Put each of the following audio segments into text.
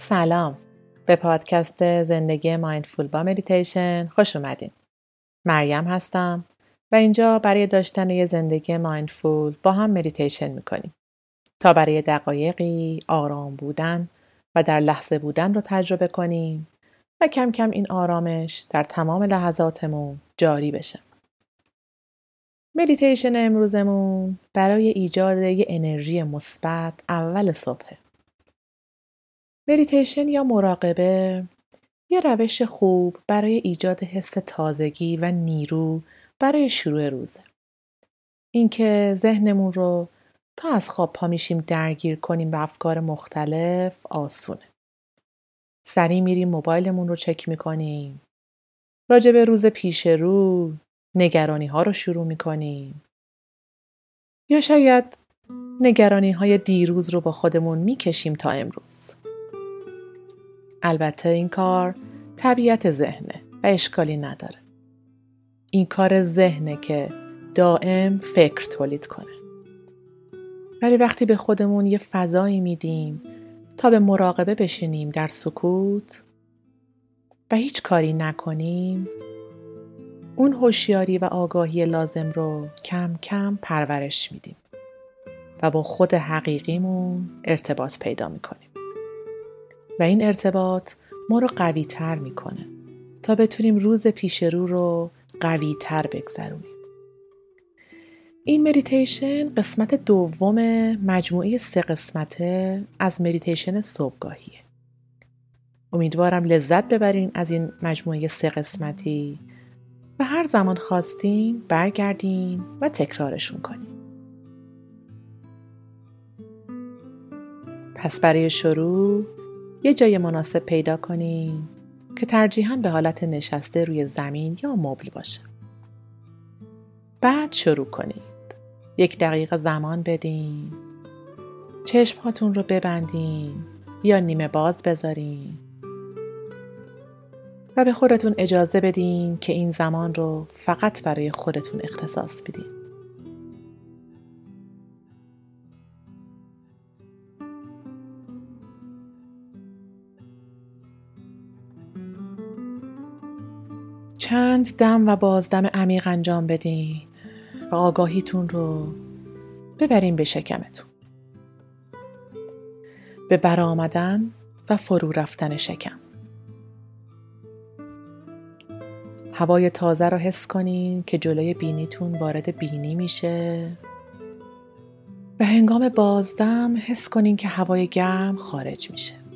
سلام. به پادکست زندگی mindful با مدیتیشن خوش اومدین. مریم هستم و اینجا برای داشتن یه زندگی mindful با هم مدیتیشن می‌کنیم. تا برای دقایقی آرام بودن و در لحظه بودن رو تجربه کنیم و کم کم این آرامش در تمام لحظاتمون جاری بشه. مدیتیشن امروزمون برای ایجاد یه انرژی مثبت اول صبحه. مدیتیشن یا مراقبه یه روش خوب برای ایجاد حس تازگی و نیرو برای شروع روزه. اینکه ذهنمون رو تا از خواب پا میشیم درگیر کنیم به افکار مختلف آسونه. سریع میریم موبایلمون رو چک می‌کنیم. راجع به روز پیش رو نگرانی ها رو شروع می‌کنیم. یا شاید نگرانی های دیروز رو با خودمون می‌کشیم تا امروز. البته این کار طبیعت ذهنه و اشکالی نداره. این کار ذهنه که دائم فکر تولید کنه. ولی وقتی به خودمون یه فضایی میدیم تا به مراقبه بشینیم در سکوت و هیچ کاری نکنیم اون هوشیاری و آگاهی لازم رو کم کم پرورش میدیم و با خود حقیقیمون ارتباط پیدا می‌کنیم. و این ارتباط ما رو قوی تر می‌کنه تا بتونیم روز پیش رو رو قوی تر بگذرونیم. این مدیتیشن قسمت دوم مجموعه سه قسمته از مدیتیشن صبحگاهیه. امیدوارم لذت ببرین از این مجموعه سه قسمتی و هر زمان خواستین برگردین و تکرارشون کنین. پس برای شروع یه جای مناسب پیدا کنین که ترجیحاً به حالت نشسته روی زمین یا مبل باشه. بعد شروع کنید. یک دقیقه زمان بدین. چشم رو ببندین یا نیمه باز بذارین. و به خودتون اجازه بدین که این زمان رو فقط برای خودتون اختصاص بدین. چند دم و بازدم عمیق انجام بدین و آگاهیتون رو ببرین به شکمتون. به برآمدن و فرو رفتن شکم. هوای تازه رو حس کنین که جلوی بینیتون وارد بینی میشه. و هنگام بازدم حس کنین که هوای گرم خارج میشه.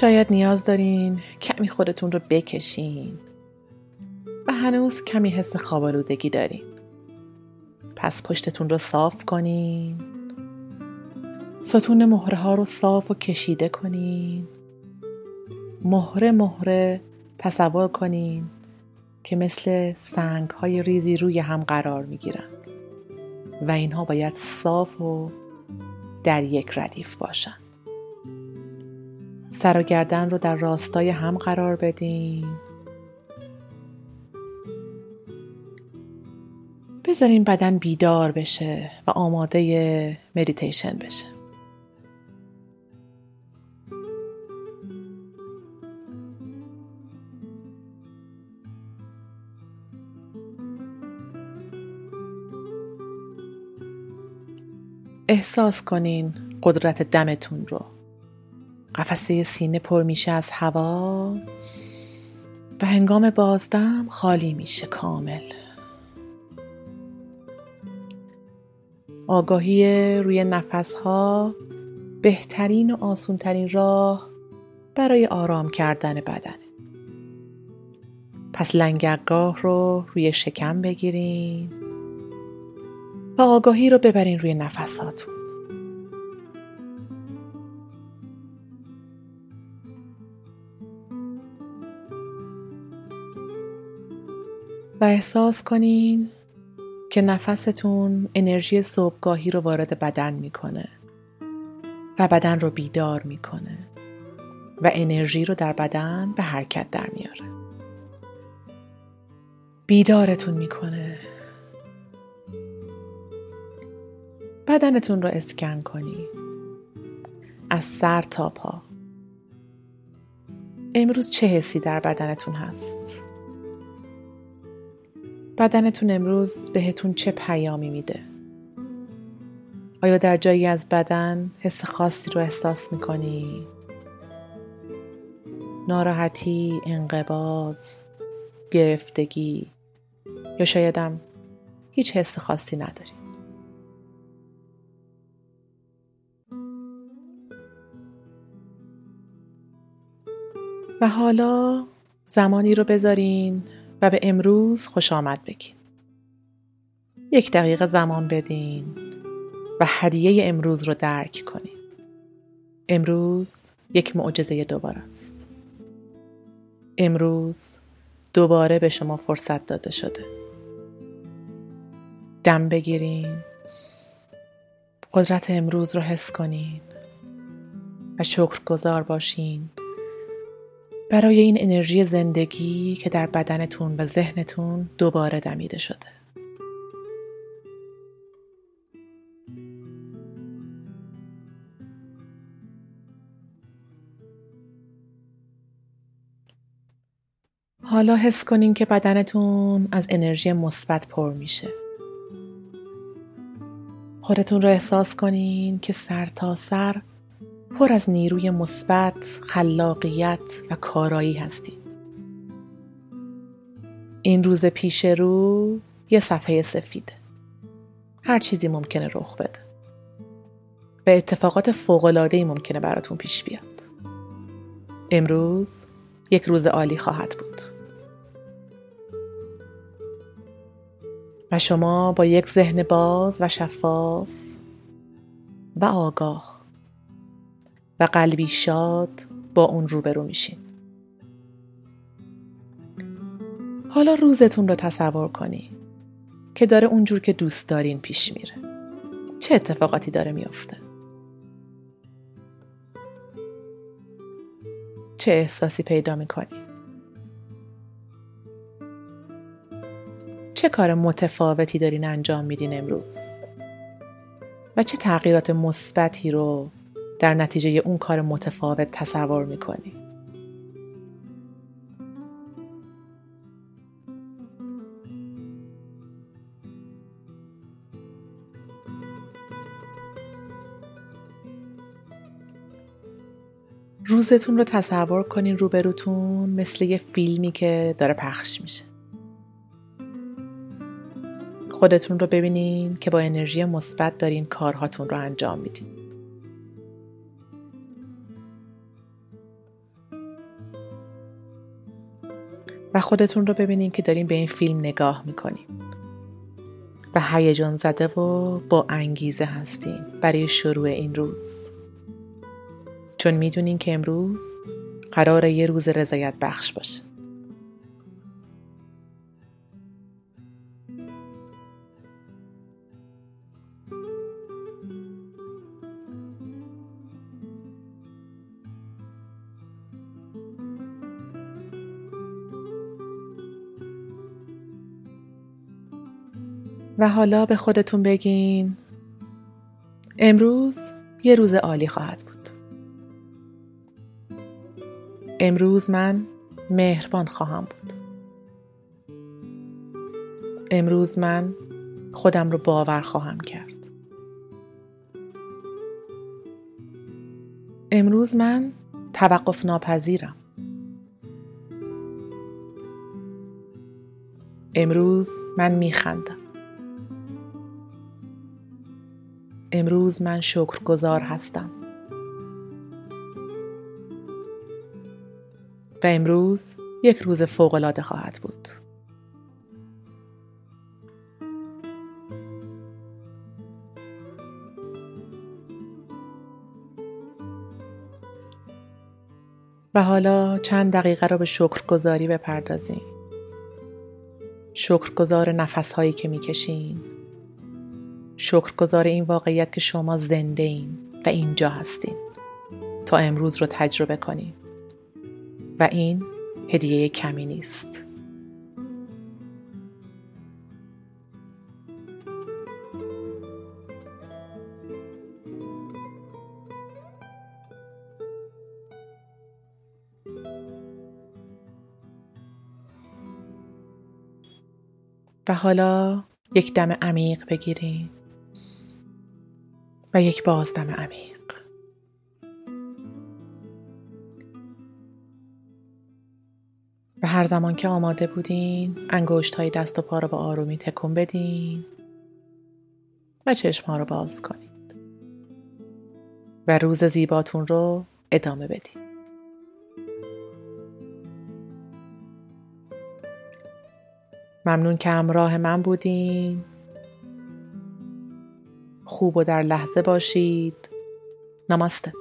شاید نیاز دارین کمی خودتون رو بکشین. و هنوز کمی حس خوابالودگی دارین. پس پشتتون رو صاف کنین. ستون مهره ها رو صاف و کشیده کنین. مهره مهره تصور کنین که مثل سنگ های ریزی روی هم قرار می گیرن و اینها باید صاف و در یک ردیف باشن. سر و گردن رو در راستای هم قرار بدین. بذارین بدن بیدار بشه و آماده مدیتیشن بشه. احساس کنین قدرت دمتون رو. قفسه سینه پر میشه از هوا و هنگام بازدم خالی میشه کامل. آگاهی روی نفس ها بهترین و آسونترین راه برای آرام کردن بدنه پس لنگرگاه رو روی شکم بگیرین و آگاهی رو ببرین روی نفساتون. و احساس کنین که نفستون انرژی صبحگاهی رو وارد بدن می‌کنه و بدن رو بیدار می‌کنه و انرژی رو در بدن به حرکت در میاره. بیدارتون می‌کنه. بدنتون رو اسکن کنی از سر تا پا. امروز چه حسی در بدنتون هست؟ بدنتون امروز بهتون چه پیامی میده؟ آیا در جایی از بدن حس خاصی رو احساس می‌کنی؟ ناراحتی انقباض گرفتگی؟ یا شایدم هیچ حس خاصی نداری؟ و حالا زمانی رو بذارین و به امروز خوش آمد بگین. یک دقیقه زمان بدین و هدیه امروز رو درک کنین. امروز یک معجزه دوباره است. امروز دوباره به شما فرصت داده شده. دم بگیرین. قدرت امروز رو حس کنین. و شکرگزار باشین. برای این انرژی زندگی که در بدنتون و ذهنتون دوباره دمیده شده حالا حس کنین که بدنتون از انرژی مثبت پر میشه. خودتون رو احساس کنین که سر تا سر پر از نیروی مثبت، خلاقیت و کارایی هستین. این روز پیش رو یه صفحه سفیده. هر چیزی ممکنه رخ بده. و اتفاقات فوق‌العاده‌ای ممکنه براتون پیش بیاد. امروز یک روز عالی خواهد بود. و شما با یک ذهن باز و شفاف و آگاه و قلبی شاد با اون روبرو میشین. حالا روزتون رو تصور کنی که داره اونجور که دوست دارین پیش میره. چه اتفاقاتی داره میافته؟ چه احساسی پیدا می‌کنی؟ چه کار متفاوتی دارین انجام میدین امروز و چه تغییرات مثبتی رو در نتیجه اون کار متفاوت تصور می‌کنی روزتون رو تصور کنین روبروتون مثل یه فیلمی که داره پخش میشه خودتون رو ببینین که با انرژی مثبت دارین کارهاتون رو انجام میدین. و خودتون رو ببینین که دارین به این فیلم نگاه می‌کنین. و هیجان زده و با انگیزه هستین برای شروع این روز. چون می‌دونین که امروز قرار یه روز رضایت بخش باشه. و حالا به خودتون بگین امروز یه روز عالی خواهد بود. امروز من مهربان خواهم بود. امروز من خودم رو باور خواهم کرد. امروز من توقف ناپذیرم. امروز من میخندم. امروز من شکرگزار هستم. و امروز یک روز فوقالعاده خواهد بود. و حالا چند دقیقه رو به شکرگزاری بپردازیم. شکرگزار نفس هایی که می‌کشین شکرگزار این واقعیت که شما زنده این و اینجا هستین. تا امروز رو تجربه کنین و این هدیه کمی نیست. و حالا یک دم عمیق بگیرید و یک بازدم عمیق. و هر زمان که آماده بودین انگشت های دست و پا رو به آرومی تکون بدین و چشم ها رو باز کنید. و روز زیباتون رو ادامه بدین. ممنون که همراه من بودین. خوب و در لحظه باشید. نماسته.